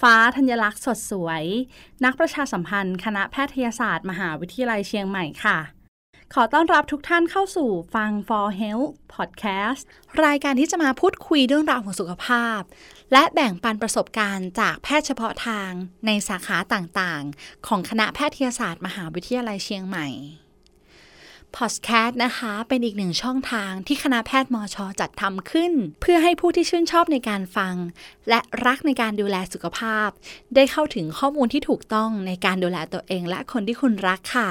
ฟ้าธัญลักษณ์สดสวย นักประชาสัมพันธ์ คณะแพทยศาสตร์ มหาวิทยาลัยเชียงใหม่ค่ะขอต้อนรับทุกท่านเข้าสู่ฟัง for health podcast รายการที่จะมาพูดคุยเรื่องราวของสุขภาพ และแบ่งปันประสบการณ์จากแพทย์เฉพาะทางในสาขาต่างๆ ของคณะแพทยศาสตร์ มหาวิทยาลัยเชียงใหม่ พอดแคสต์นะคะ เป็นอีกหนึ่งช่องทางที่คณะแพทย์มอชอจัดทำขึ้น เพื่อให้ผู้ที่ชื่นชอบในการฟัง และรักในการดูแลสุขภาพ ได้เข้าถึงข้อมูลที่ถูกต้องในการดูแลตัวเองและคนที่คุณรักค่ะ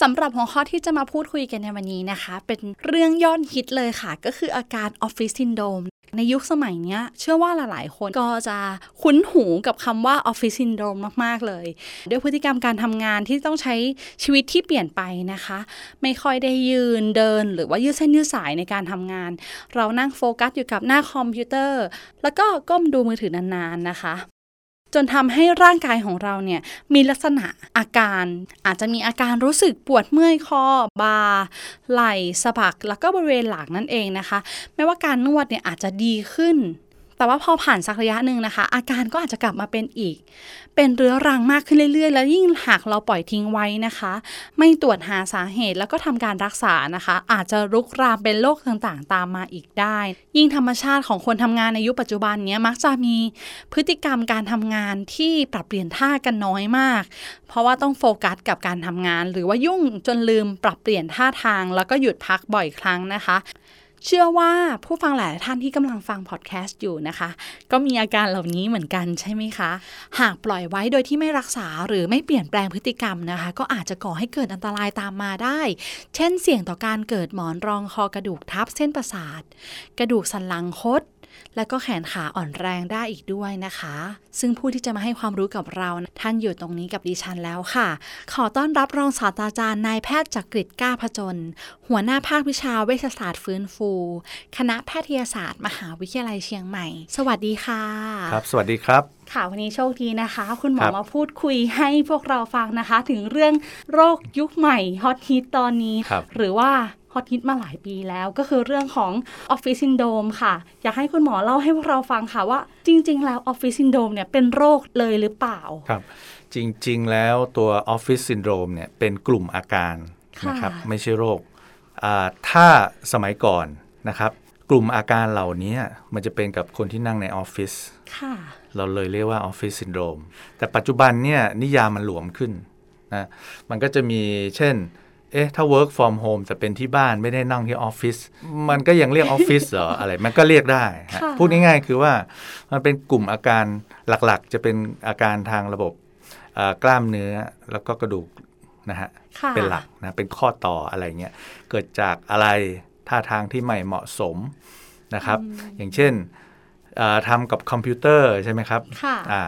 สำหรับหัวข้อที่จะมาพูดคุยกันในวันนี้นะคะ เป็นเรื่องยอดฮิตเลยค่ะ ก็คืออาการออฟฟิศซินโดรมในยุคสมัยนี้เชื่อว่าหลายๆ คนก็จะคุ้นหูกับคำว่าออฟฟิศซินโดรมมาก ๆ เลย ด้วยพฤติกรรมการทำงานที่ต้องใช้ชีวิตที่เปลี่ยนไปนะคะ ไม่ค่อยได้ยืนเดิน หรือว่ายืดเส้นยืดสายในการทำงาน เรานั่งโฟกัสอยู่กับหน้าคอมพิวเตอร์ แล้วก็ก้มดูมือถือนาน ๆ นะคะ จนทำให้ร่างกายของเราเนี่ยมีลักษณะอาการ อาจจะมีอาการรู้สึกปวดเมื่อยคอบ่าไหล่สะบักแล้วก็บริเวณหลังนั่นเองนะคะ แม้ว่าการนวดเนี่ยอาจจะดีขึ้น แต่ว่าพอผ่านสักระยะหนึ่งนะคะ อาการก็อาจจะกลับมาเป็นอีก เป็นเรื้อรังมากขึ้นเรื่อยๆ แล้วยิ่งหากเราปล่อยทิ้งไว้นะคะ ไม่ตรวจหาสาเหตุแล้วก็ทำการรักษานะคะ อาจจะรุกรามเป็นโรคต่างๆ ตามมาอีกได้ ยิ่งธรรมชาติของคนทำงานในยุคปัจจุบันนี้มักจะมีพฤติกรรมการทำงานที่ปรับเปลี่ยนท่ากันน้อยมาก เพราะว่าต้องโฟกัสกับการทำงาน หรือว่ายุ่งจนลืมปรับเปลี่ยนท่าทาง แล้วก็หยุดพักบ่อยครั้งนะคะ เชื่อว่าผู้ฟังหลายท่านที่กำลังฟังพอดแคสต์อยู่นะคะ ก็มีอาการเหล่านี้เหมือนกันใช่ไหมคะ หากปล่อยไว้โดยที่ไม่รักษาหรือไม่เปลี่ยนแปลงพฤติกรรมนะคะ ก็อาจจะก่อให้เกิดอันตรายตามมาได้ เช่นเสี่ยงต่อการเกิดหมอนรองคอกระดูกทับเส้นประสาท กระดูกสันหลังคด และก็แขนขาอ่อนแรงได้อีกด้วยนะคะ ซึ่งผู้ที่จะมาให้ความรู้กับเรา ท่านอยู่ตรงนี้กับดิฉันแล้วค่ะ ขอต้อนรับรองศาสตราจารย์นายแพทย์จักริดก้าพจน หัวหน้าภาควิชาเวชศาสตร์ฟื้นฟู คณะแพทยศาสตร์ มหาวิทยาลัยเชียงใหม่ สวัสดีค่ะ ครับ สวัสดีครับค่ะวันนี้โชคดีนะคะ คุณหมอครับมาพูดคุยให้พวกเราฟังนะคะ ถึงเรื่องโรคยุคใหม่ฮอตฮิตตอนนี้ครับหรือว่า ฮอตฮิตมาหลายปีแล้วก็คือเรื่องของออฟฟิศซินโดรมค่ะ อยากให้คุณหมอเล่าให้พวกเราฟังค่ะว่า จริง ๆ แล้วออฟฟิศซินโดมเนี่ยเป็นโรคเลยหรือเปล่าครับ จริง ๆ แล้วตัวออฟฟิศซินโดรมเนี่ยเป็นกลุ่มอาการค่ะนะครับไม่ใช่โรคอ่าถ้าสมัยก่อนนะครับ กลุ่มอาการเหล่านี้มันจะเป็นกับคนที่นั่งในออฟฟิศค่ะเราเลยเรียกว่าออฟฟิศซินโดรมแต่ปัจจุบันเนี่ยนิยามมันหลวมขึ้นนะมันก็จะมีเช่น เอ๊ะถ้า work from home แต่เป็นที่บ้านไม่ได้นั่งที่ออฟฟิศมันก็ยังเรียกออฟฟิศเหรออะไร มันก็เรียกได้ฮะค่ะพูดง่ายๆคือว่ามันเป็นกลุ่มอาการหลักๆ จะเป็นอาการทางระบบเอ่อกล้ามเนื้อแล้วก็กระดูกนะฮะค่ะเป็นหลักนะเป็นข้อต่ออะไรเงี้ยเกิดจากอะไรท่าทางที่ไม่เหมาะสมนะครับ อย่างเช่นเอ่อทำกับคอมพิวเตอร์ใช่ไหมครับค่ะอ่า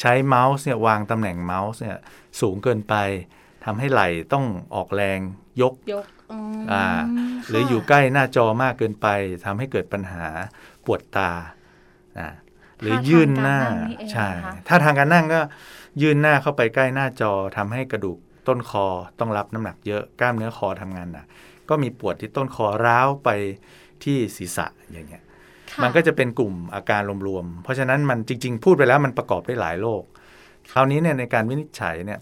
ใช้เมาส์เนี่ยวางตำแหน่งเมาส์เนี่ยสูงเกินไป ทำให้ไหล่ต้องออกแรงยกยกอืมอ่าหรืออยู่ใกล้หน้าจอมากเกินไปทำให้เกิดปัญหาปวดตาอ่าหรือยื่นหน้าท่ทงกรงนี่เองใช่นะคะถ้าทางการนั่งก็ยื่นหน้าเข้าไปใกล้หน้าจอทำให้กระดูกต้นคอต้องรับน้ำหนักเยอะกล้ามเนื้อคอทำงานหนักก็มีปวดที่ต้นคอร้าวไปที่ศีรษะอย่างเงี้ยค่ะมันก็จะเป็นกลุ่มอาการรวมๆเพราะฉะนั้นมันจริง ๆ พูดไปแล้วมันประกอบด้วยหลายโรค คราวนี้เนี่ยในการวินิจฉัยเนี่ย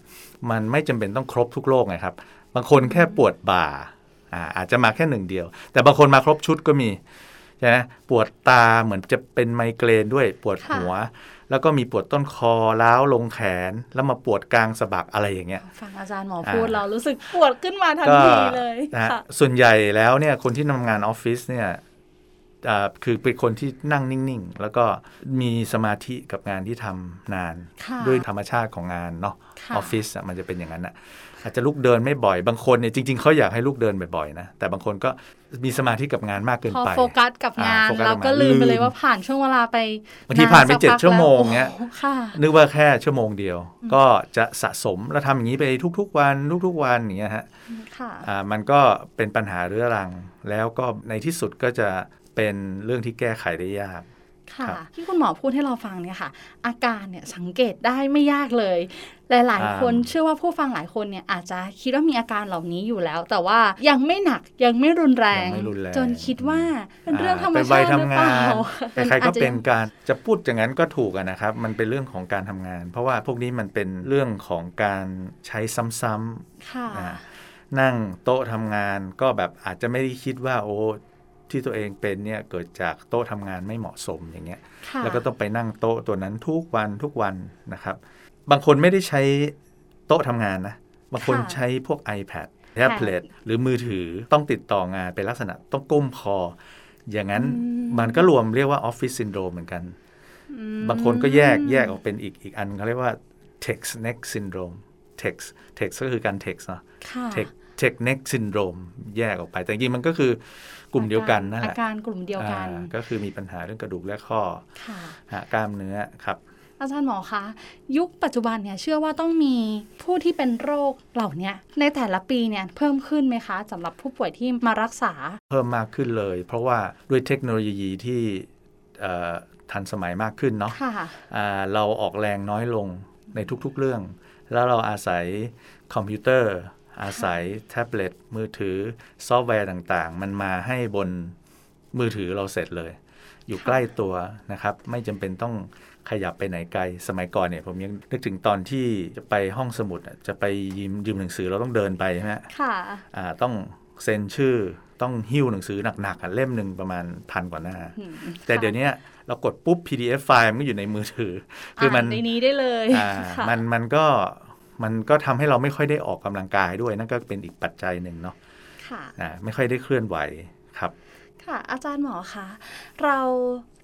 มันไม่จำเป็นต้องครบทุกโรคไงครับ บางคนแค่ปวดบ่าอ่าอาจจะมาแค่หนึ่งเดียว แต่บางคนมาครบชุดก็มีใช่ไหมปวดตาเหมือนจะเป็นไมเกรนด้วยปวดหัว แล้วก็มีปวดต้นคอล้าวลงแขน แล้วมาปวดกลางสะบักอะไรอย่างเงี้ยฟังอาจารย์หมออ่าพูดเรารู้สึกปวดขึ้นมาทันก็ทีเลยนะฮะค่ะส่วนใหญ่แล้วเนี่ยคนที่ทำงานออฟฟิศเนี่ยอ่า คือเป็นคนที่นั่งนิ่งๆ แล้วก็มีสมาธิกับงานที่ทำนานค่ะด้วยธรรมชาติของงานเนาะค่ะออฟฟิศอะมันจะเป็นอย่างนั้นอะอาจจะลุกเดินไม่บ่อยบางคนเนี่ยจริงๆเขาอยากให้ลุกเดินบ่อยๆนะแต่บางคนก็มีสมาธิกับงานมากเกินพอไปโฟกัสกับงานอ่าโฟกัสกับเราก็งานลืมไปลืมเลยว่าผ่านช่วงเวลาไปบางทีผ่านไปสักเจ็ดพักชั่วโมงแล้เงี้ยโอ้โหค่ะนึกว่าแค่ชั่วโมงเดียว ก็จะสะสมแล้วทำอย่างนี้ไปทุกๆวันทุกๆวันอย่างเงี้ยฮะค่ะอ่ามันก็เป็นปัญหาเรื้อรัง แล้วก็ในที่สุดก็จะ เป็นเรื่องที่แก้ไขได้ยากค่ะครับที่คุณหมอพูดให้เราฟังเนี่ยค่ะ อาการเนี่ยสังเกตได้ไม่ยากเลย หลายอ่าๆคนเชื่อว่าผู้ฟังหลายคนเนี่ยอาจจะคิดว่ามีอาการเหล่านี้อยู่แล้ว แต่ว่ายังไม่หนักยังไม่รุนแรงยังไม่รุนแรงจนคิดว่าเป็นเรื่องธรรมเป็นชาวัยติหรือทำเปงาล่านใครๆก็อาจจะเป็นการจะพูดอย่างนั้นก็ถูกอะนะครับ มันเป็นเรื่องของการทำงาน เพราะว่าพวกนี้มันเป็นเรื่องของการใช้ซ้ำค่ะๆอ่านั่งโต๊ะทำงานก็แบบอาจจะไม่ได้คิดว่าโอ้ ที่ตัวเองเป็นเนี่ยเกิดจากโต๊ะทำงานไม่เหมาะสมอย่างเงี้ยค่ะแล้วก็ต้องไปนั่งโต๊ะตัวนั้นทุกวันทุกวันนะครับ บางคนไม่ได้ใช้โต๊ะทำงานนะบางคนค่ะใช้พวก iPad แท็บเล็ตหรือมือถือต้องติดต่องานเป็นลักษณะต้องก้มคอ อย่างนั้นอืมมันก็รวมเรียกว่าออฟฟิศซินโดรมเหมือนกันอืมบางคนก็แยกแยกออกเป็นอีกอีกอันเขาเรียกว่า text neck syndrome text text ก็คือการ text เนาะค่ะ text text neck syndrome แยกออกไป แต่จริงๆมันก็คือ กลุ่มเดียวกันนั่นแหอาละการกลุ่มเดียวกันอ่าก็คือมีปัญหาเรื่องกระดูกและข้อค่ะฮะกล้ามเนื้อครับอาจารย์หมอคะยุคปัจจุบันเนี่ยเชื่อว่าต้องมีผู้ที่เป็นโรคเหล่าเนี้ยในแต่ละปีเนี่ยเพิ่มขึ้นไหมคะสำหรับผู้ป่วยที่มารักษา เพิ่มมากขึ้นเลย เพราะว่าด้วยเทคโนโลยีที่เอ่อทันสมัยมากขึ้นเนาะค่ะอ่าเราออกแรงน้อยลงในทุกๆเรื่อง แล้วเราอาศัยคอมพิวเตอร์ อาศัยแท็บเล็ตมือถือซอฟต์แวร์ต่างๆ มันมาให้บนมือถือเราเสร็จเลย อยู่ใกล้ตัวนะครับ ไม่จำเป็นต้องขยับไปไหนไกล สมัยก่อนเนี่ยผมยังนึกถึงตอนที่จะไปห้องสมุดอะจะไปยืมยืมหนังสือเราต้องเดินไปใช่ไหมค่ะอ่าต้องเซ็นชื่อต้องหิ้วหนังสือหนักๆอะเล่มหนึ่งประมาณพันกว่าหน้าอืมแต่ค่ะเดี๋ยวนี้เรากดปุ๊บ PDF ไฟล์มันก็อยู่ในมือถือ คือมันานในนี้ได้เลยอ่าค่ะมันมันก็ มันก็ทำให้เราไม่ค่อยได้ออกกำลังกายด้วยนั่นก็เป็นอีกปัจจัยหนึ่งเนาะค่ะอ่าไม่ค่อยได้เคลื่อนไหวครับค่ะอาจารย์หมอคะเรา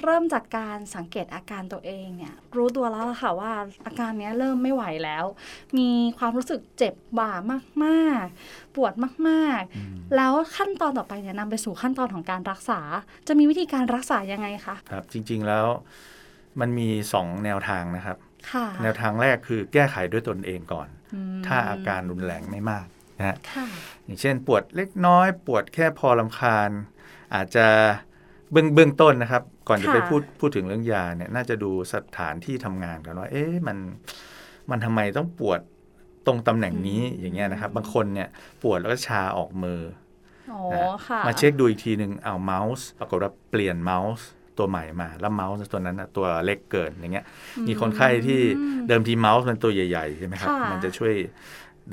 เริ่มจากการสังเกตอาการตัวเองเนี่ยรู้ตัวแล้วล่ะค่ะว่าอาการเนี้ยเริ่มไม่ไหวแล้ว มีความรู้สึกเจ็บบ่ามากๆ ปวดมากๆ แล้วขั้นตอนต่อไปเนี่ยนำไปสู่ขั้นตอนของการรักษา จะมีวิธีการรักษายังไงคะครับจริงๆแล้วมันมีสองแนวทางนะครับค่ะ แนวทางแรกคือแก้ไขด้วยตนเองก่อนอืมถ้าอาการรุนแรงไม่มากนะฮะค่ะอย่างเช่น ปวดเล็กน้อย ปวดแค่พอลำคาญ อาจจะเบื้องเบื้องต้นนะครับ ก่อนจะค่ะไปพูดพูดถึงเรื่องยาเนี่ยน่าจะดูสถานที่ทำงานกันว่า เอ๊ะมันมันทำไมต้องปวดตรงตำแหน่งนี้อย่างเงี้ยนะครับ บางคนเนี่ยปวดแล้วก็ชาออกมืออ๋อนะค่ะมาเช็คดูอีกทีหนึ่งเอาเมาส์ปรากฏว่าเปลี่ยนเมาส์ ตัวใหม่มา แล้วเมาส์ตัวนั้นน่ะตัวเล็กเกินอย่างเงี้ย มีคนไข้ที่เดิมทีเมาส์มันตัวใหญ่ๆใช่ไหมครับค่ะมันจะช่วย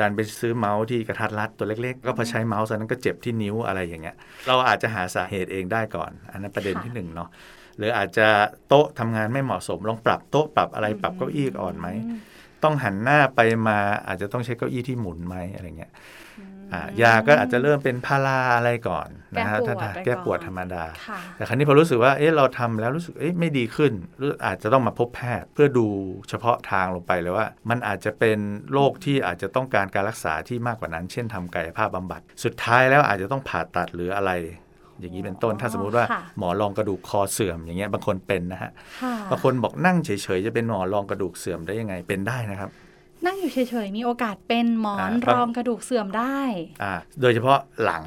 ดันไปซื้อเมาส์ที่กระทัดรัดตัวเล็กๆ ก็พอใช้เมาส์อันนั้นก็เจ็บที่นิ้วอะไรอย่างเงี้ย เราอาจจะหาสาเหตุเองได้ก่อน อันนั้นประเด็นที่หนึ่งเนาะ หรืออาจจะโต๊ะทำงานไม่เหมาะสม ลองปรับโต๊ะปรับอะไรปรับเก้าอี้อ่อนไหม ต้องหันหน้าไปมาอาจจะต้องใช้เก้าอี้ที่หมุนไหมอะไรเงี้ยอ่า ยาก็อาจจะเริ่มเป็นพาราอะไรก่อนนะฮะแก้ปวดถ้าไปแก้ปวดก่อนธรรมดาค่ะแต่ครั้นี้พอรู้สึกว่าเอ๊ะเราทำแล้วรู้สึกเอ๊ะไม่ดีขึ้นรู้อาจจะต้องมาพบแพทย์เพื่อดูเฉพาะทางลงไปเลยว่า มันอาจจะเป็นโรคที่อาจจะต้องการการรักษาที่มากกว่านั้น เช่นทำกายภาพบำบัด สุดท้ายแล้วอาจจะต้องผ่าตัดหรืออะไร อย่างนี้เป็นต้นถ้าสมมุติว่าค่ะหมอรองกระดูกคอเสื่อมอย่างเงี้ยบางคนเป็นนะฮะค่ะบางคนบอกนั่งเฉยๆจะเป็นหมอรองกระดูกเสื่อมได้ยังไงเป็นได้นะครับ นั่งอยู่เฉยๆ มีโอกาสเป็นหมอนอ่ารองกระดูกเสื่อมได้อ่าโดยเฉพาะหลัง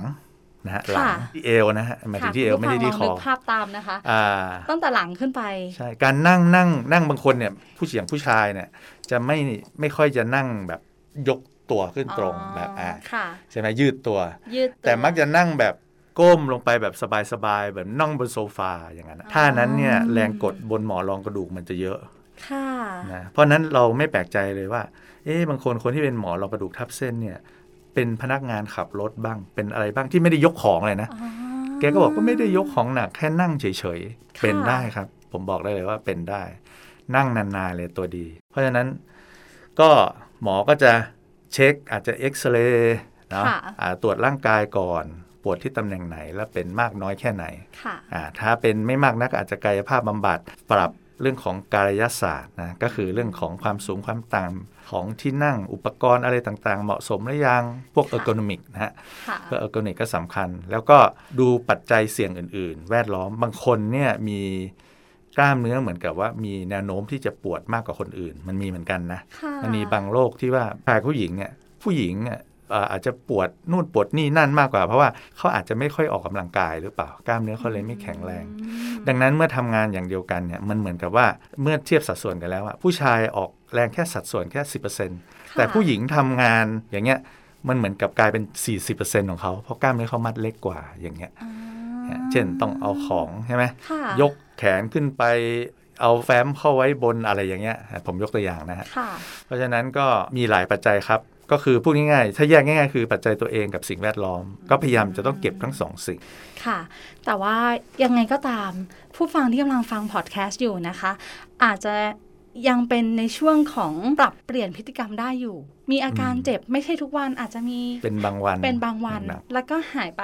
นะฮะหลังค่ะที่เอวนะฮะหมายถึงที่เอวไม่ได้ที่คลงอนึกภาพตามนะคะอ่าตั้งแต่หลังขึ้นไป ใช่ การนั่งนั่งนั่งบางคนเนี่ยผู้เสียงผู้ชายเนี่ยจะไม่ไม่ค่อยจะนั่งแบบยกตัวขึ้นตรงแบบอ่าค่ะใช่ไหมยืดตัวยืดวแต่มักจะนั่งแบบก้มลงไปแบบสบายๆแบบนั่งบนโซฟาอย่างนั้นนะท่านั้นเนี่ยแรงกดบนหมอนรองกระดูกมันจะเยอะ ค่ะนะเพราะนั้นเราไม่แปลกใจเลยว่า เอ๊ะบางคนคนที่เป็นหมอรองกระดูกทับเส้นเนี่ยเป็นพนักงานขับรถบ้าง เป็นอะไรบ้างที่ไม่ได้ยกของเลยนะอ๋อแกก็บอกว่าไม่ได้ยกของหนักแค่นั่งเฉยๆค่ะเป็นได้ครับ ผมบอกได้เลยว่าเป็นได้ นั่งนานๆเลยตัวดี เพราะฉะนั้นก็หมอก็จะเช็คอาจจะเอ็กซเรย์เนาะค่ะอ่าตรวจร่างกายก่อนปวดที่ตำแหน่งไหน และเป็นมากน้อยแค่ไหนค่ะอ่าถ้าเป็นไม่มากนักอาจจะกายภาพบำบัดปรับ เรื่องของกายศาสตร์นะก็คือเรื่องของความสูงความต่ำของที่นั่งอุปกรณ์อะไรต่างๆ เหมาะสมหรือยังพวกค่ะเออร์โกนมิกนะฮะค่ะเพื่อเออร์โกนิกก็สำคัญ แล้วก็ดูปัจจัยเสี่ยงอื่น ๆ แวดล้อมบางคนเนี่ยมีกล้ามเนื้อเหมือนกับว่ามีแนวโน้มที่จะปวดมากกว่าคนอื่น มันมีเหมือนกันนะค่ะมันมีบางโรคที่ว่าชายผู้หญิงเนี่ยผู้หญิงเนี่ยเอ่ออาจจะปวดนู่นปวดนี่นั่นมากกว่า เพราะว่าเขาอาจจะไม่ค่อยออกกำลังกายหรือเปล่ากล้ามเนื้อเขาเลยไม่แข็งแรงอืมดังนั้นเมื่อทำงานอย่างเดียวกันเนี่ยมันเหมือนกับว่าเมื่อเทียบสัดส่วนกันแล้วอะผู้ชายออกแรงแค่สัดส่วนแค่ 10%แต่ผู้หญิงทำงานอย่างเงี้ยมันเหมือนกับกลายเป็น 40%ของเขาเพราะกล้ามเนื้อเขามัดเล็กกว่าอย่างเงี้ยอ่าเนี่ยเช่นต้องเอาของใช่ไหมค่ะยกแขนขึ้นไปเอาแฟ้มเข้าไว้บนอะไรอย่างเงี้ย ผมยกตัวอย่างนะฮะค่ะเพราะฉะนั้นก็มีหลายปัจจัยครับ ก็คือพูดง่ายๆ ถ้าแยกง่ายๆ คือปัจจัยตัวเองกับสิ่งแวดล้อม ก็พยายามจะต้องเก็บทั้งสองสิ่ง ค่ะ แต่ว่ายังไงก็ตาม ผู้ฟังที่กำลังฟังพอดแคสต์อยู่นะคะ อาจจะยังเป็นในช่วงของปรับเปลี่ยนพฤติกรรมได้อยู่ มีอาการอืมเจ็บไม่ใช่ทุกวันอาจจะมีเป็นบางวันเป็นบางวันหนักแล้วก็หายไป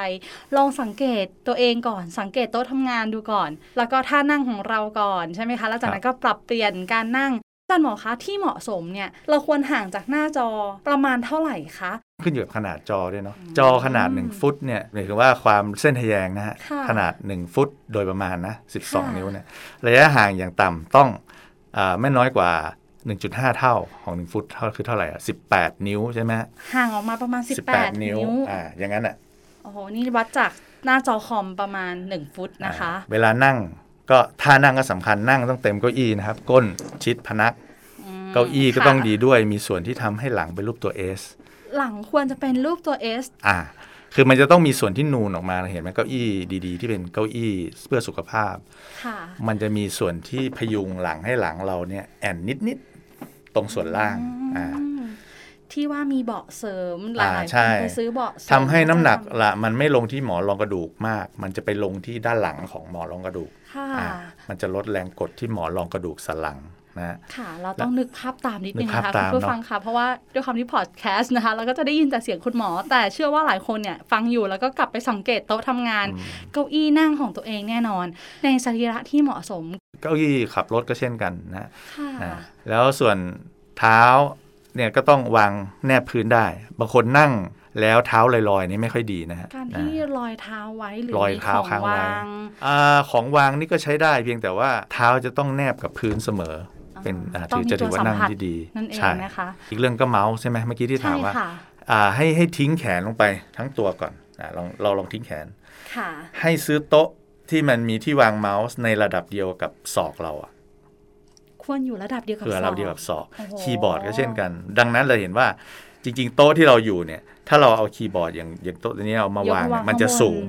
ลองสังเกตตัวเองก่อน สังเกตโต๊ะทำงานดูก่อน แล้วก็ท่านั่งของเราก่อนใช่ไหมคะแล้วจากนั้นก็ปรับเปลี่ยนการนั่งอา จารย์หมอคะที่เหมาะสมเนี่ยเราควรห่างจากหน้าจอประมาณเท่าไหร่คะขึ้นอยู่กับขนาดจอด้วยเนาะจอขนาด 1 ฟุตเนี่ยหมายถึงว่าความเส้นทะแยงนะฮะค่ะขนาด 1 ฟุตโดยประมาณนะค่ะ12 นิ้วเนี่ยระยะห่างอย่างต่ำต้องอาไม่น้อยกว่า 1.5 เท่าของ 1 ฟุตเท่าคือเท่าไหร่อะ18 นิ้วใช่ไหมฮะห่างออกมาประมาณ 18 นิ้วอ่าอย่างนั้นอะโอ้โหนี่วัดจากหน้าจอคอมประมาณ 1 ฟุตนะคะอ่าเวลานั่ง ก็ท่านั่งก็สำคัญนั่งต้องเต็มเก้าอี้นะครับ ก้นชิดพนักมเก้าอี้ก็ค่ะต้องดีด้วยมีส่วนที่ทำให้หลังเป็นรูปตัว S หลังควรจะเป็นรูปตัว S อ่า คือมันจะต้องมีส่วนที่นูนออกมาเห็นไหมเก้าอี้ดีๆ ที่เป็นเก้าอี้เพื่อสุขภาพค่ะมันจะมีส่วนที่พยุงหลังให้หลังเราเนี่ยแอนนิดๆตรงส่วนล่างอ่าอืมที่ว่ามีเบาะเสริมหอ่าลายๆใช่คนไปซื้อเบาะเสริมทำให้น้ำหนักมาละมันไม่ลงที่หมอนรองกระดูกมาก มันจะไปลงที่ด้านหลังของหมอนรองกระดูกค่ะอ่า มันจะลดแรงกดที่หมอนรองกระดูกสันหลังนะค่ะ เราต้องนึกภาพตามนิดนึงนึกภาพนะคะตามคุณผู้เนอะฟังค่ะ เพราะว่าด้วยความที่พอดแคสต์นะคะ เราก็จะได้ยินแต่เสียงคุณหมอ แต่เชื่อว่าหลายคนเนี่ย ฟังอยู่แล้วก็กลับไปสังเกตโต๊ะทำงานอืมเก้าอี้นั่งของตัวเองแน่นอน ในสรีระที่เหมาะสม เก้าอี้ขับรถก็เช่นกันนะค่ะอ่าแล้วส่วนเท้าเนี่ยก็ต้องวางแนบพื้นได้ บางคนนั่ง แล้วเท้าลอยๆนี่ไม่ค่อยดีนะฮะการอ่ที่ลอยเท้าไว้หรือลอยมีเท้าของค้างไว้วางอ่าของวางนี่ก็ใช้ได้เพียงแต่ว่าเท้าจะต้องแนบกับพื้นเสมอเป็นอ่าต้อถืงอมีจะถือว่านั่งตัวสัมผัสที่ดีนั่นเองใช่นะคะอีกเรื่องก็เมาส์ใช่ไหมเมื่อกี้ที่ถามใช่ว่าค่ะอ่าให้ให้ทิ้งแขนลงไปทั้งตัวก่อนอ่าลองเราลองทิ้งแขนค่ะให้ซื้อโต๊ะที่มันมีที่วางเมาส์ในระดับเดียวกับศอกเราอะควรอยู่ระดับเดียวกับคือศระดัอบเดียวกับศอกโอ้โหคีย์บอร์ดก็เช่นกัน ดังนั้นเราเห็นว่า จริง ๆ โต๊ะที่เราอยู่เนี่ย ถ้าเราเอาคีย์บอร์ดอย่างอย่างโต๊ะตัวนี้เอามายกวางวางเนี่ยมันจะข้างบนสูง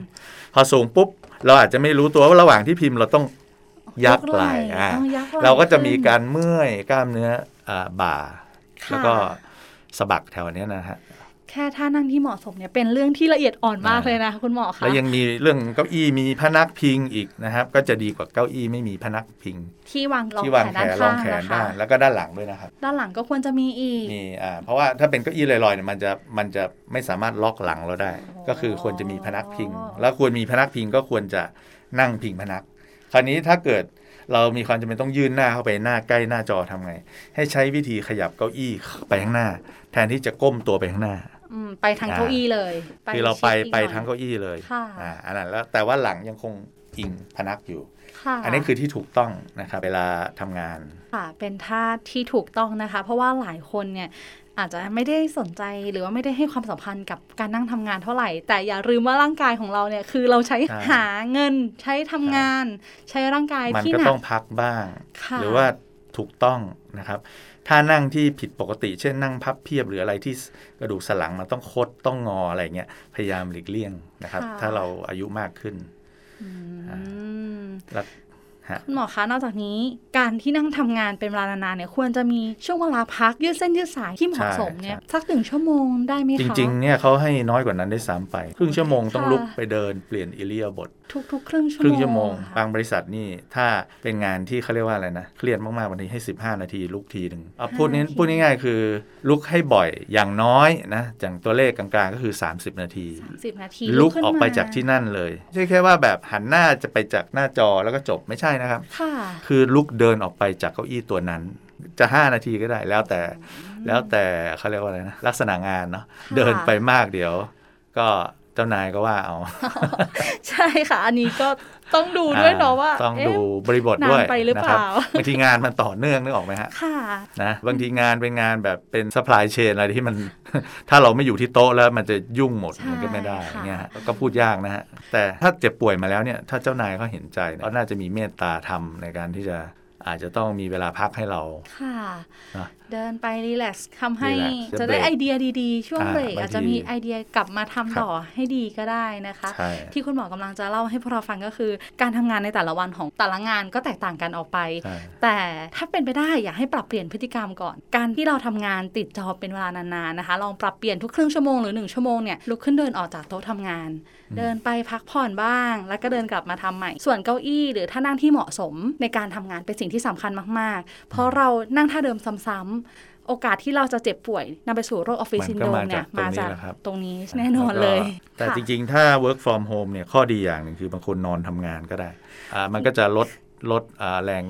พอสูงปุ๊บ เราอาจจะไม่รู้ตัวว่าระหว่างที่พิมพ์เราต้องยักไหล่อ่าต้องยักไหล่เราก็จะมีขึ้นการเมื่อยกล้ามเนื้ออ่าบ่า ค่ะ แล้วก็สะบักแถวเนี้ยนะฮะ แค่ท่านั่งที่เหมาะสมเนี่ยเป็นเรื่องที่ละเอียดอ่อนมากอ่าเลยนะคุณหมอคะแล้วยังมีเรื่องเก้าอี้มีพนักพิงอีกนะครับ ก็จะดีกว่าเก้าอี้ไม่มีพนักพิง ที่วางรองที่แขวางนแขด้านนรข้าองงแขนนะได้คะแล้วก็ด้านหลังด้วยนะครับ ด้านหลังก็ควรจะมีอีกมีอ่าเพราะว่าถ้าเป็นเก้าอี้ลอยๆเนี่ยมันจะมันจะไม่สามารถล็อกหลังเราได้อ๋อก็คือควรจะมีพนักพิง แล้วควรมีพนักพิงก็ควรจะนั่งพิงพนัก คราวนี้ถ้าเกิดเรามีความจำเป็นต้องยื่นหน้าเข้าไปหน้าใกล้หน้าจอทำไง ให้ใช้วิธีขยับเก้าอี้ไปข้างหน้า แทนที่จะก้มตัวไปข้างหน้าอืม ไปทางอ่าเก้าอี้เลยคือเราไปชิดอีกไปหน่อยทั้งเก้าอี้เลยค่ะอ่าอันนั้นแล้วแต่ว่าหลังยังคงอิงพนักอยู่ค่ะอันนี้คือที่ถูกต้องนะครับเวลาทำงานค่ะเป็นท่าที่ถูกต้องนะคะ เพราะว่าหลายคนเนี่ยอาจจะไม่ได้สนใจหรือว่าไม่ได้ให้ความสำคัญกับการนั่งทำงานเท่าไหร่ แต่อย่าลืมว่าร่างกายของเราเนี่ยคือเราใช้ใช่หาเงินใช้ทำงาน ใช้ร่างกายมันที่ก็หนัต้กองพักบ้างค่ะหรือว่าถูกต้องนะครับ ถ้านั่งที่ผิดปกติ เช่นนั่งพับเพียบหรืออะไรที่กระดูกสันหลังมันต้องคดต้องงออะไรเงี้ยพยายามหลีกเลี่ยงนะครับ ถ้าเราอายุมากขึ้นอืมแล้วฮะ คุณหมอคะนอกจากนี้การที่นั่งทำงานเป็นเวลานานๆเนี่ยควรจะมีช่วงเวลาพักยืดเส้นยืดสายที่เหมาะสมเนี่ยสักหนึ่งชั่วโมงได้ไหมคะจริงๆเนี่ยเขาให้น้อยกว่านั้นได้วยซ้ำไป ครึ่งชั่วโมงต้องค่ะลุกไปเดินเปลี่ยนอิเลียาบททุกๆ ครึ่งชั่วคโมงรึ่งชั่วโมงค่ะบางบริษัทนี่ถ้าเป็นงานที่เขาเรียกว่าอะไรนะเครียดมากๆบางทีให้ 15 นาทีลุกทีหนึ่งเอาพูดนี้พูดง่ายๆคือ ลุกให้บ่อยอย่างน้อยนะอย่างตัวเลขกลางๆก็คือ 30 นาทีสิบนาทีลุกขึ้นออกไปมจากที่นั่นเลยไม่ใช่แค่ว่าแบบหันหน้าจะไปจากหน้าจอแล้วก็จบไม่ใช่นะครับค่ะคือลุกเดินออกไปจากเก้าอี้ตัวนั้น จะ 5 นาทีก็ได้แล้วแต่แล้วแต่เขาเรียกว่าอะไรนะลักษณะงานเนาะค่ะเดินไปมากเดี๋ยว ก็เจ้านายก็ว่าเอา ใช่ค่ะ อันนี้ก็ ต้องดูด้วยเนาะว่า ต้องเอ๊ะดูบริบทด้วยนานไปหรือเปล่านะครับบางทีงานมันต่อเนื่องนึกออกไหมฮะค่ะนะบางทีงานเป็นงานแบบเป็น supply chain อะไรที่มัน ถ้าเราไม่อยู่ที่โต๊ะแล้วมันจะยุ่งหมดใช่มันก็ไม่ได้ค่ะเนี่ยฮะก็พูดยากนะฮะแต่ถ้าเจ็บป่วยมาแล้วเนี่ยถ้าเจ้านายเขาเห็นใจเนี่ยก็น่าจะมีเมตตาธรรมในการที่จะอาจจะต้องมีเวลาพักให้เราค่ะนะ เดินไป relax ทำให้ relax จะได้จะเบรกไอเดียดีๆ ช่วงอ่าเบรกบางทีอาจจะมีไอเดียกลับมาทำครับต่อให้ดีก็ได้นะคะใช่ที่คุณหมอกำลังจะเล่าให้พวกเราฟังก็คือ การทำงานในแต่ละวันของแต่ละงานก็แตกต่างกันออกไปใช่แต่ถ้าเป็นไปได้อยากให้ปรับเปลี่ยนพฤติกรรมก่อน การที่เราทำงานติดจอเป็นเวลานานๆนะคะ ลองปรับเปลี่ยนทุกครึ่งชั่วโมงหรือหนึ่งชั่วโมงเนี่ยลุกขึ้นเดินออกจากโต๊ะทำงาน เดินไปพักผ่อนบ้าง แล้วก็เดินกลับมาทำใหม่ ส่วนเก้าอี้หรือท่านั่งที่เหมาะสมในการทำงานเป็นสิ่งที่สำคัญมากๆ เพราะเรานั่งท่าเดิมซ้ำๆโอกาสที่เราจะเจ็บป่วยนำไปสู่โรคออฟฟิศมันซินก็โดรมมาเนี่ยจากตรงมานี้จากแหละครับตรงนี้แน่นอนเลย แต่ค่ะจริงๆ ถ้า work from home เนี่ยข้อดีอย่างหนึ่งคือบางคนนอนทำงานก็ได้อ่ามันก็จะลดลดอ่าแรง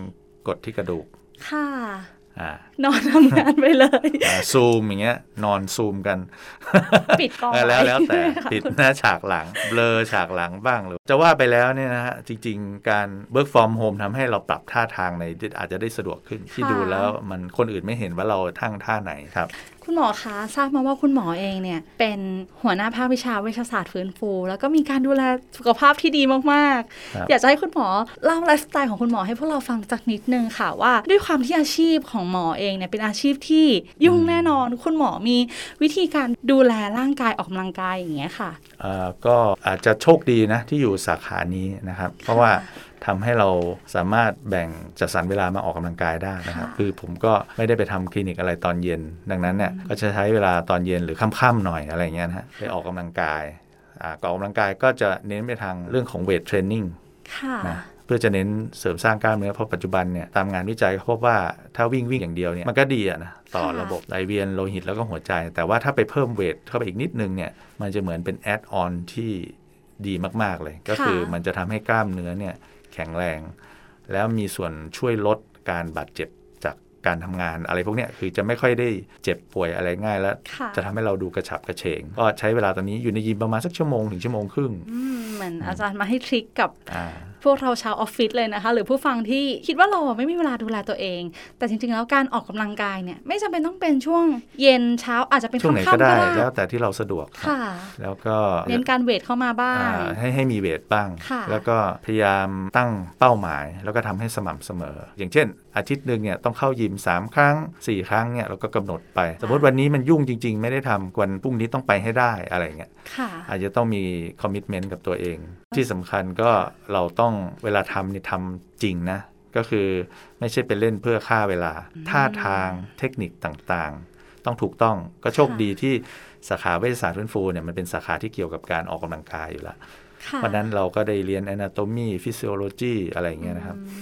กดที่กระดูกค่ะอ่า นอนทำงานไปเลยซูมอย่างเงี้ย นอนซูมกัน ปิดกล้องเออแล้วไแล้วแต่ค่ะปิดหน้าฉากหลัง เบลอฉากหลังบ้างหรือจะว่าไปแล้วเนี่ยนะฮะ จริง ๆ การ work from home ทำให้เราปรับท่าทางในอาจจะได้สะดวกขึ้นที่ดูแล้วมันคนอื่นไม่เห็นว่าเราทั้งท่าไหนครับ คุณหมอคะทราบมาว่าคุณหมอเองเนี่ย เป็นหัวหน้าภาควิชาเวชศาสตร์ฟื้นฟู แล้วก็มีการดูแลสุขภาพที่ดีมากครับๆอยากจะให้คุณหมอเล่าไลฟ์สไตล์ของคุณหมอให้พวกเราฟังสักนิดนึงค่ะว่าด้วยความที่อาชีพของหมอเองเนี่ยเป็นอาชีพที่ยุ่งแน่นอน คุณหมอมีวิธีการดูแลร่างกายออกกำลังกายอย่างเงี้ยค่ะอ่าก็อาจจะโชคดีนะที่อยู่สาขานี้นะครับ เพราะว่า ทำให้เราสามารถแบ่งจัดสรรเวลามาออกกำลังกายได้นะครับค่ะคือผมก็ไม่ได้ไปทำคลินิกอะไรตอนเย็น ดังนั้นเนี่ยก็จะใช้เวลาตอนเย็นหรือค่ำๆหน่อยอะไรเงี้ยนะฮะไปออกกำลังกายอ่าก็ออกกำลังกายก็จะเน้นไปทางเรื่องของเวทเทรนนิ่งค่ะนะเพื่อจะเน้นเสริมสร้างกล้ามเนื้อเพราะปัจจุบันเนี่ยตามงานวิจัยเขาพบว่าถ้าวิ่งวิ่งอย่างเดียวเนี่ยมันก็ดีอะนะต่อค่ะระบบไหลเวียนโลหิตแล้วก็หัวใจ แต่ว่าถ้าไปเพิ่มเวทเข้าไปอีกนิดนึงเนี่ยมันจะเหมือนเป็นแอดออนที่ดีมาก ๆ เลย ก็คือมันจะทำให้กล้ามเนื้อเนี่ย แข็งแรง แล้วมีส่วนช่วยลดการบาดเจ็บจากการทำงานอะไรพวกเนี้ยคือจะไม่ค่อยได้เจ็บป่วยอะไรง่ายแล้วค่ะจะทำให้เราดูกระฉับกระเฉง ก็ใช้เวลาตอนนี้อยู่ในยิมประมาณสักชั่วโมงถึงชั่วโมงครึ่งอืมเหมือนอาจารย์มาให้ทริคกับอ่า พวกเราชาวออฟฟิศเลยนะคะ หรือผู้ฟังที่คิดว่าเราอะไม่มีเวลาดูแลตัวเอง แต่จริงๆแล้วการออกกำลังกายเนี่ยไม่จำเป็นต้องเป็นช่วงเย็นเช้าอาจจะเป็นช่วงไหนค่ำๆก็ก็ได้ได้แล้วแต่ที่เราสะดวกครับค่ะ แล้วก็เน้นการเวทเข้ามาบ้างอ่าให้ให้มีเวทบ้างค่ะแล้วก็พยายามตั้งเป้าหมาย แล้วก็ทำให้สม่ำเสมอ อย่างเช่น อาทิตย์หนึ่งเนี่ยต้องเข้ายิม 3 ครั้ง 4 ครั้งเนี่ยเราก็กำหนดไป สมมติวันนี้มันยุ่งจริง ๆ ไม่ได้ทำวันพรุ่งนี้ต้องไปให้ได้อะไรเงี้ยค่ะอาจจะต้องมีคอมมิชเมนต์กับตัวเอง ที่สำคัญก็เราต้องเวลาทำนี่ทำจริงนะ ก็คือไม่ใช่ไปเล่นเพื่อฆ่าเวลา ท่าทางเทคนิคต่างๆ ต้องถูกต้องก็โชคดีที่สาขาเวชศาสตร์ฟื้นฟูเนี่ยมันเป็นสาขาที่เกี่ยวกับการออกกำลังกายอยู่แล้วค่ะวันนั้นเราก็ได้เรียน anatomy physiology อะไรอย่างเงี้ยนะครับอื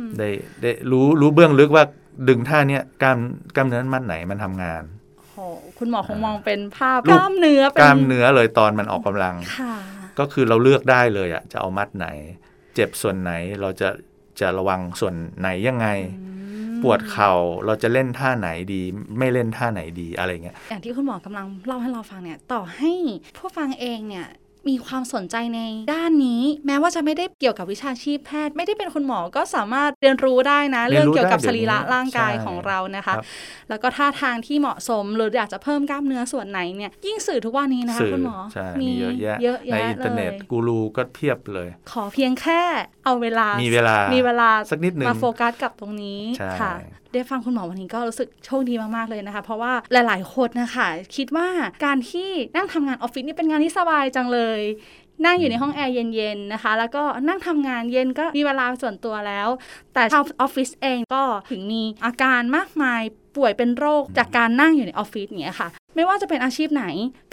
มได้ได้รู้รู้เบื้องลึกว่าดึงท่าเนี้ยกล้ามกล้ามเนื้อมัดไหนมันทำงานโหคุณหมอคงมองเป็นภาพรูกปล้ามเนื้อป็กล้ามเนื้อเลยตอนมันออกกำลังค่ะก็คือเราเลือกได้เลยอะจะเอามัดไหน เจ็บส่วนไหนเราจะจะระวังส่วนไหนยังไง ปวดเข่าเราจะเล่นท่าไหนดี ไม่เล่นท่าไหนดีอะไรเงี้ยอย่างที่คุณหมอกำลังเล่าให้เราฟังเนี่ย ต่อให้ผู้ฟังเองเนี่ย มีความสนใจในด้านนี้ แม้ว่าจะไม่ได้เกี่ยวกับวิชาชีพแพทย์ ไม่ได้เป็นคุณหมอก็สามารถเรียนรู้ได้นะ เรีเรื่ยอนงรู้เกี่ยวกับได้สรีระเดี๋ยวนี้ร่างกายใช่ของเรานะคะครับแล้วก็ท่าทางที่เหมาะสมหรืออยากจะเพิ่มกล้ามเนื้อส่วนไหนเนี่ยยิ่งสื่อทุกวันนี้นะคะสื่อคุณหมอใช่มีเยอะแยะเยอะในแยะอินเทอร์เน็ตเลยกูรูก็เพียบเลย ขอเพียงแค่เอาเวลามีมีเวลามีเวลาสักนิดหนึ่งมาโฟกัสกับตรงนี้ใช่ค่ะ ได้ฟังคุณหมอวันนี้ก็รู้สึกโชคดีมากๆเลยนะคะ เพราะว่าหลาย ๆ คนนะคะ คิดว่าการที่นั่งทำงานออฟฟิศนี่เป็นงานที่สบายจังเลย นั่งอยู่ในห้องแอร์เย็นๆนะคะ แล้วก็นั่งทำงานเย็นก็มีเวลาส่วนตัวแล้ว แต่ชาวออฟฟิศเองก็ถึงมีอาการมากมายป่วยเป็นโรคจากการนั่งอยู่ในออฟฟิศอย่างเงี้ยค่ะ ไม่ว่าจะเป็นอาชีพไหน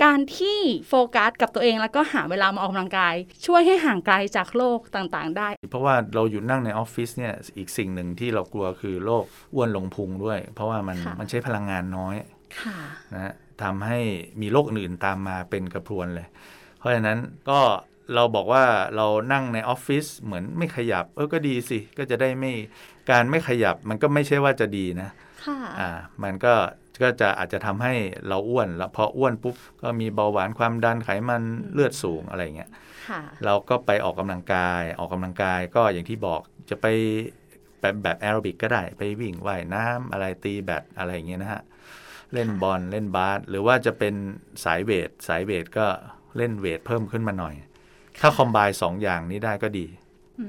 การที่โฟกัสกับตัวเองแล้วก็หาเวลามาออกกำลังกาย ช่วยให้ห่างไกลจากโรคต่างๆ ได้ เพราะว่าเราอยู่นั่งในออฟฟิศเนี่ยอีกสิ่งหนึ่งที่เรากลัวคือโรคอ้วนลงพุงด้วย เพราะว่ามันค่ะมันใช้พลังงานน้อยค่ะนะฮะทำให้มีโรคอื่นๆตามมาเป็นกระพรวนเลย เพราะฉะนั้นก็เราบอกว่าเรานั่งในออฟฟิศเหมือนไม่ขยับ เออก็ดีสิ ก็จะได้ไม่การไม่ขยับมันก็ไม่ใช่ว่าจะดีนะค่ะอ่ามันก็ก็จะอาจจะทำให้เราอ้วน แล้วพออ้วนปุ๊บก็มีเบาหวานความดันไขมันเลือดสูงอะไรเงี้ยค่ะเราก็ไปออกกำลังกายออกกำลังกายก็อย่างที่บอกจะไปแบบแบบแอโรบิกก็ได้ไปวิ่งว่ายน้ำอะไรตีแบดอะไรอย่างเงี้ยนะฮะ เล่นบอลเล่นบาสหรือว่าจะเป็นสายเวทสายเวทก็ เล่นเวทเพิ่มขึ้นมาหน่อย ถ้าคอมไบสองอย่างนี้ได้ก็ดีอื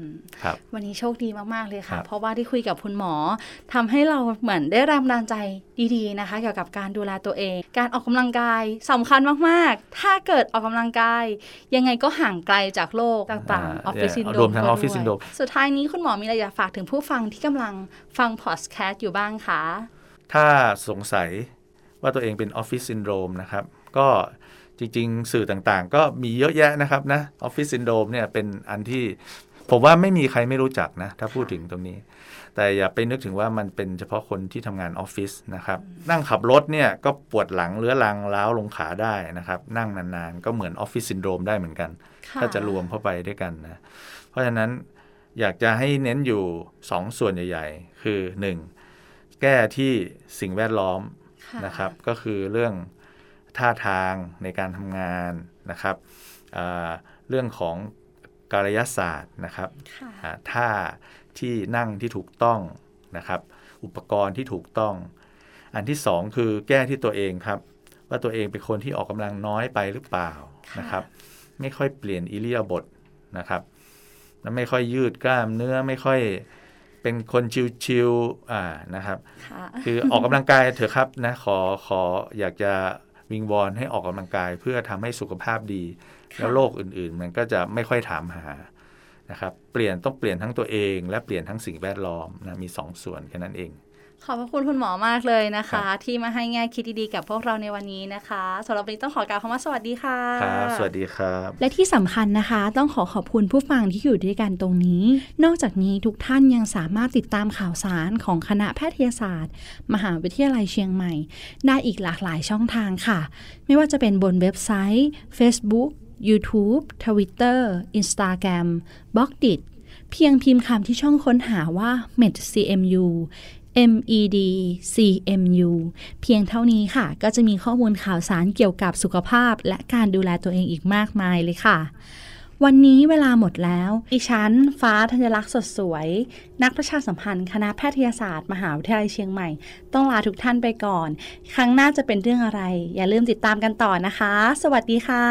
มครับวันนี้โชคดีมาก ๆ เลยครัค่ะบเพราะว่าได้คุยกับคุณหมอทำให้เราเหมือนได้แรงบันดาลใจดีๆนะคะ เกี่ยวกับการดูแลตัวเอง การออกกำลังกายสำคัญมากๆ ถ้าเกิดออกกำลังกาย ยังไงก็ห่างไกลจากโรคต่างๆออฟฟิศซินโดรมรวมทั้งออฟฟิศซินโดรมสุดท้ายนี้คุณหมอมีอะไรอยากฝากถึงผู้ฟังที่กำลังฟังพอดแคสต์อยู่บ้างคะถ้าสงสัยว่าตัวเองเป็นออฟฟิศซินโดรมนะครับก็ จริง ๆ สื่อต่างๆ ก็มีเยอะแยะนะครับนะออฟฟิศซินโดรมเนี่ยเป็นอันที่ผมว่าไม่มีใครไม่รู้จักนะ ถ้าพูดถึงตรงนี้ แต่อย่าไปนึกถึงว่ามันเป็นเฉพาะคนที่ทำงานออฟฟิศนะครับ นั่งขับรถเนี่ยก็ปวดหลังเรื้อรังล้าวลงขาได้นะครับ นั่งนานๆ ก็เหมือนออฟฟิศซินโดรมได้เหมือนกันค่ะถ้าจะรวมเข้าไปด้วยกันนะ เพราะฉะนั้นอยากจะให้เน้นอยู่ 2 ส่วนใหญ่ ๆ คือ 1. แก้ที่สิ่งแวดล้อมค่ะนะครับ ก็คือเรื่อง ท่าทางในการทำงานนะครับอ่าเรื่องของกายศาสตร์นะครับค่ะอ่าท่าที่นั่งที่ถูกต้องนะครับ อุปกรณ์ที่ถูกต้อง อันที่สองคือแก้ที่ตัวเองครับ ว่าตัวเองเป็นคนที่ออกกำลังน้อยไปหรือเปล่าค่ะนะครับ ไม่ค่อยเปลี่ยนอิเลียาบทนะครับแล้วไม่ค่อยยืดกล้ามเนื้อไม่ค่อยเป็นคนชิวๆอ่านะครับค่ะคือออกกำลังกายเถอะครับนะขอขออยากจะ วิงวอนให้ออกกำลังกายเพื่อทำให้สุขภาพดี แล้วโรคอื่นๆ มันก็จะไม่ค่อยถามหานะครับ เปลี่ยนต้องเปลี่ยนทั้งตัวเอง และเปลี่ยนทั้งสิ่งแวดล้อมนะมีสองส่วนแค่นั้นเอง ขอบพระคุณคุณหมอมากเลยนะครัคะบที่มาให้แง่คิดดีๆกับพวกเราในวันนี้นะคะสำหรับวันนี้ต้องขอกล่าวคำว่าสวัสดีค่ะครับสวัสดีครับ และที่สำคัญนะคะ ต้องขอขอบคุณผู้ฟังที่อยู่ด้วยกันตรงนี้ นอกจากนี้ทุกท่านยังสามารถติดตามข่าวสารของคณะแพทยศาสตร์ มหาวิทยาลัยเชียงใหม่ ได้อีกหลากหลายช่องทางค่ะ ไม่ว่าจะเป็นบนเว็บไซต์ Facebook YouTube Twitter Instagram b l o g d i t เพียงพิมพ์คำที่ช่องค้นหาว่า medcmu med cmu เพียงเท่านี้ค่ะ ก็จะมีข้อมูลข่าวสารเกี่ยวกับสุขภาพ และการดูแลตัวเองอีกมากมายเลยค่ะ วันนี้เวลาหมดแล้วดิฉัน ฟ้าธัญลักษณ์สดสวย นักประชาสัมพันธ์ คณะแพทยศาสตร์ มหาวิทยาลัยเชียงใหม่ ต้องลาทุกท่านไปก่อน ครั้งหน้าจะเป็นเรื่องอะไร อย่าลืมติดตามกันต่อนะคะ สวัสดีค่ะ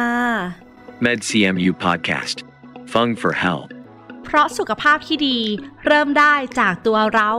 MedCMU Podcast. Fung for Health. เพราะสุขภาพที่ดี เริ่มได้จากตัวเรา